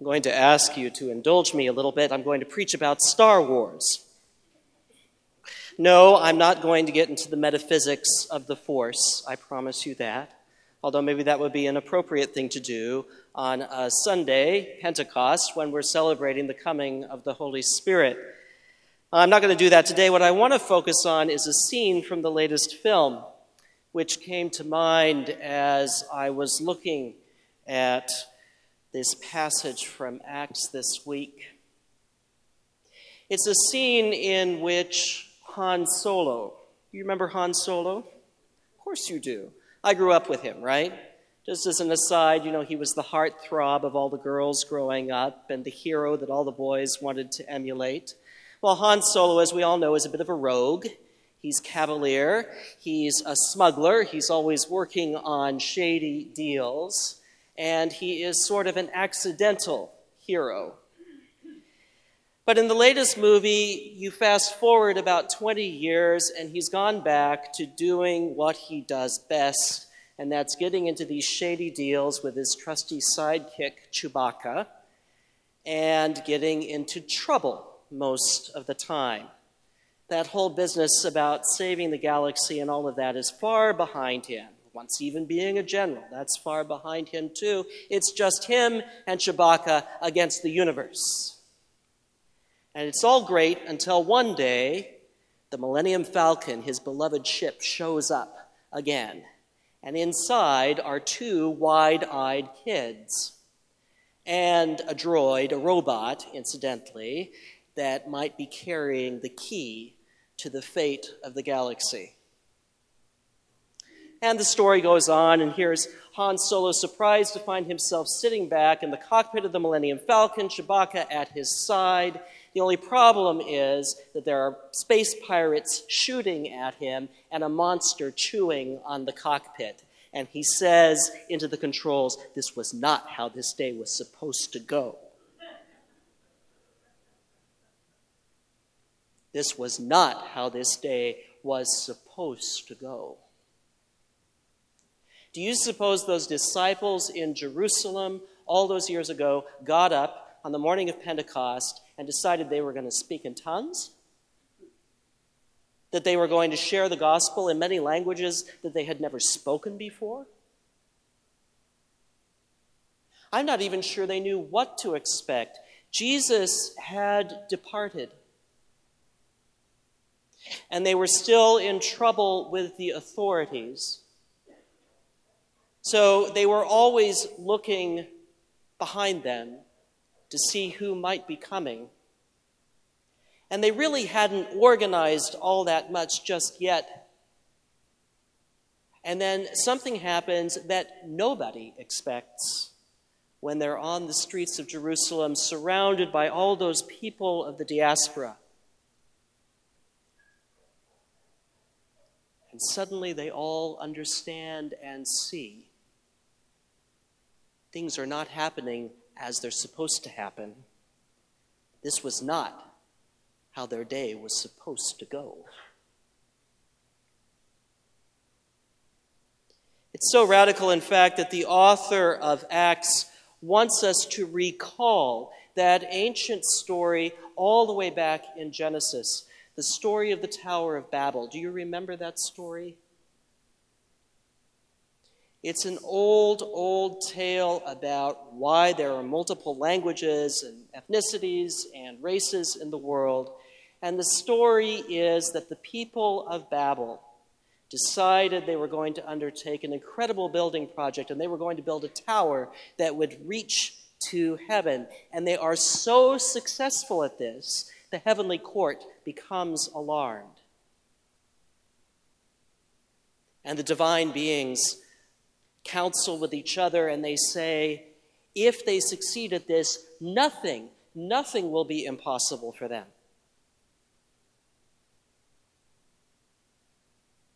I'm going to ask you to indulge me a little bit. I'm going to preach about Star Wars. No, I'm not going to get into the metaphysics of the Force, I promise you that. Although maybe that would be an appropriate thing to do on a Sunday, Pentecost, when we're celebrating the coming of the Holy Spirit. I'm not going to do that today. What I want to focus on is a scene from the latest film, which came to mind as I was looking at this passage from Acts this week. It's a scene in which Han Solo. You remember Han Solo? Of course you do. I grew up with him, right? Just as an aside, you know, he was the heartthrob of all the girls growing up and the hero that all the boys wanted to emulate. Well, Han Solo, as we all know, is a bit of a rogue. He's cavalier, he's a smuggler, he's always working on shady deals, and he is sort of an accidental hero. But in the latest movie, you fast forward about 20 years, and he's gone back to doing what he does best, and that's getting into these shady deals with his trusty sidekick, Chewbacca, and getting into trouble most of the time. That whole business about saving the galaxy and all of that is far behind him. Once even being a general, that's far behind him too. It's just him and Chewbacca against the universe. And it's all great until one day the Millennium Falcon, his beloved ship, shows up again. And inside are two wide eyed kids and a droid, a robot, incidentally, that might be carrying the key to the fate of the galaxy. And the story goes on, and here's Han Solo surprised to find himself sitting back in the cockpit of the Millennium Falcon, Chewbacca at his side. The only problem is that there are space pirates shooting at him and a monster chewing on the cockpit. And he says into the controls, This was not how this day was supposed to go. This was not how this day was supposed to go. Do you suppose those disciples in Jerusalem all those years ago got up on the morning of Pentecost and decided they were going to speak in tongues? That they were going to share the gospel in many languages that they had never spoken before? I'm not even sure they knew what to expect. Jesus had departed. And they were still in trouble with the authorities. So they were always looking behind them to see who might be coming. And they really hadn't organized all that much just yet. And then something happens that nobody expects when they're on the streets of Jerusalem, surrounded by all those people of the diaspora. And suddenly they all understand and see things are not happening as they're supposed to happen. This was not how their day was supposed to go. It's so radical, in fact, that the author of Acts wants us to recall that ancient story all the way back in Genesis, the story of the Tower of Babel. Do you remember that story? It's an old, old tale about why there are multiple languages and ethnicities and races in the world. And the story is that the people of Babel decided they were going to undertake an incredible building project and they were going to build a tower that would reach to heaven. And they are so successful at this, the heavenly court becomes alarmed. And the divine beings counsel with each other and they say, if they succeed at this, nothing, nothing will be impossible for them.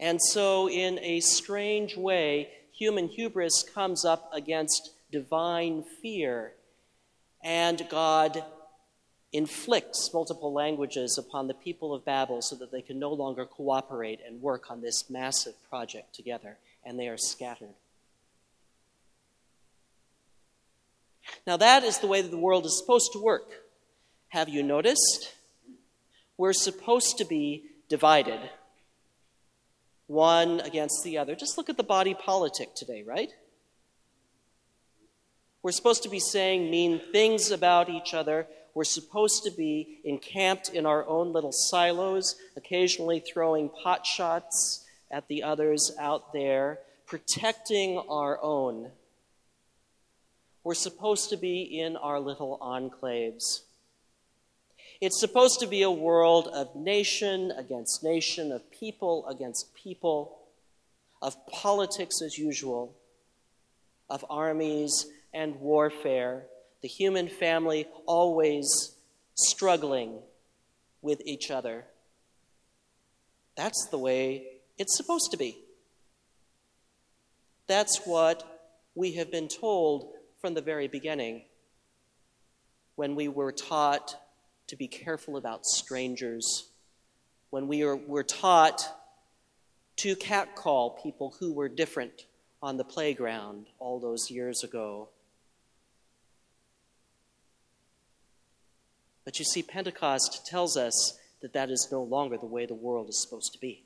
And so, in a strange way, human hubris comes up against divine fear, and God inflicts multiple languages upon the people of Babel so that they can no longer cooperate and work on this massive project together, and they are scattered. Now, that is the way that the world is supposed to work. Have you noticed? We're supposed to be divided, one against the other. Just look at the body politic today, right? We're supposed to be saying mean things about each other. We're supposed to be encamped in our own little silos, occasionally throwing pot shots at the others out there, protecting our own. We're supposed to be in our little enclaves. It's supposed to be a world of nation against nation, of people against people, of politics as usual, of armies and warfare, the human family always struggling with each other. That's the way it's supposed to be. That's what we have been told from the very beginning when we were taught to be careful about strangers, when we were, taught to catcall people who were different on the playground all those years ago. But you see, Pentecost tells us that that is no longer the way the world is supposed to be.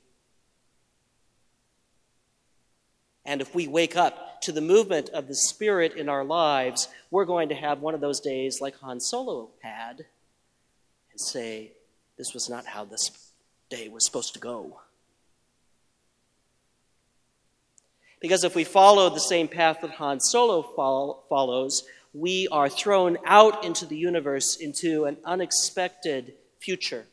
And if we wake up to the movement of the Spirit in our lives, we're going to have one of those days like Han Solo had and say, This was not how this day was supposed to go. Because if we follow the same path that Han Solo follows, we are thrown out into the universe into an unexpected future,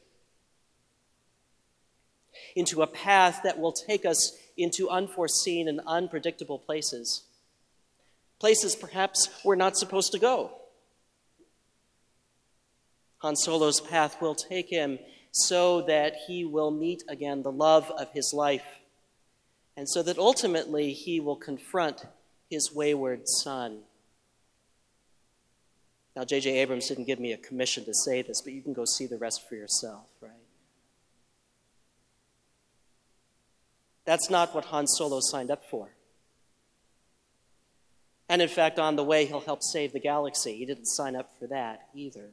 into a path that will take us into unforeseen and unpredictable places. Places perhaps we're not supposed to go. Han Solo's path will take him so that he will meet again the love of his life, and so that ultimately he will confront his wayward son. Now, J.J. Abrams didn't give me a commission to say this, but you can go see the rest for yourself, right? That's not what Han Solo signed up for. And in fact, on the way, he'll help save the galaxy. He didn't sign up for that either.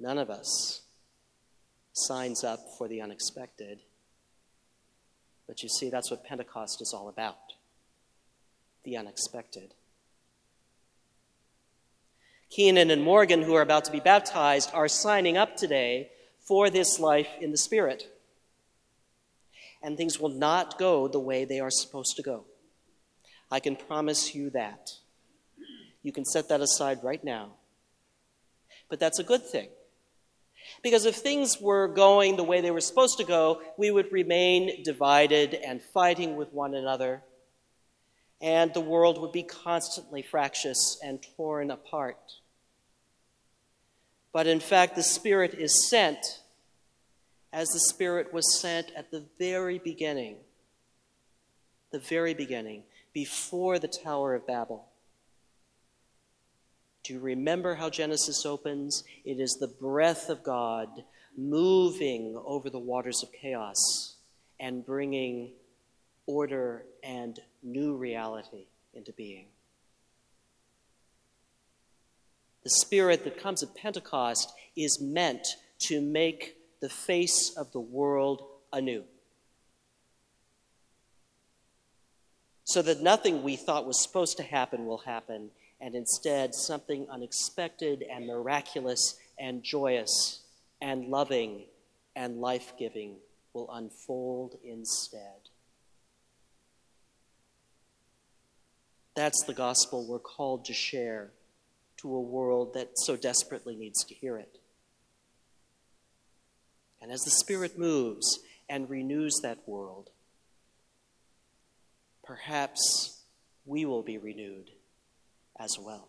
None of us signs up for the unexpected. But you see, that's what Pentecost is all about the unexpected. Keenan and Morgan, who are about to be baptized, are signing up today for this life in the Spirit. And things will not go the way they are supposed to go. I can promise you that. You can set that aside right now. But that's a good thing. Because if things were going the way they were supposed to go, we would remain divided and fighting with one another, and the world would be constantly fractious and torn apart. But in fact, the Spirit is sent as the Spirit was sent at the very beginning, the very beginning, before the Tower of Babel. Do you remember how Genesis opens? It is the breath of God moving over the waters of chaos and bringing order and new reality into being. The Spirit that comes at Pentecost is meant to make the face of the world anew. So that nothing we thought was supposed to happen will happen, and instead something unexpected and miraculous and joyous and loving and life giving will unfold instead. That's the gospel we're called to share to a world that so desperately needs to hear it. And as the Spirit moves and renews that world, perhaps we will be renewed as well.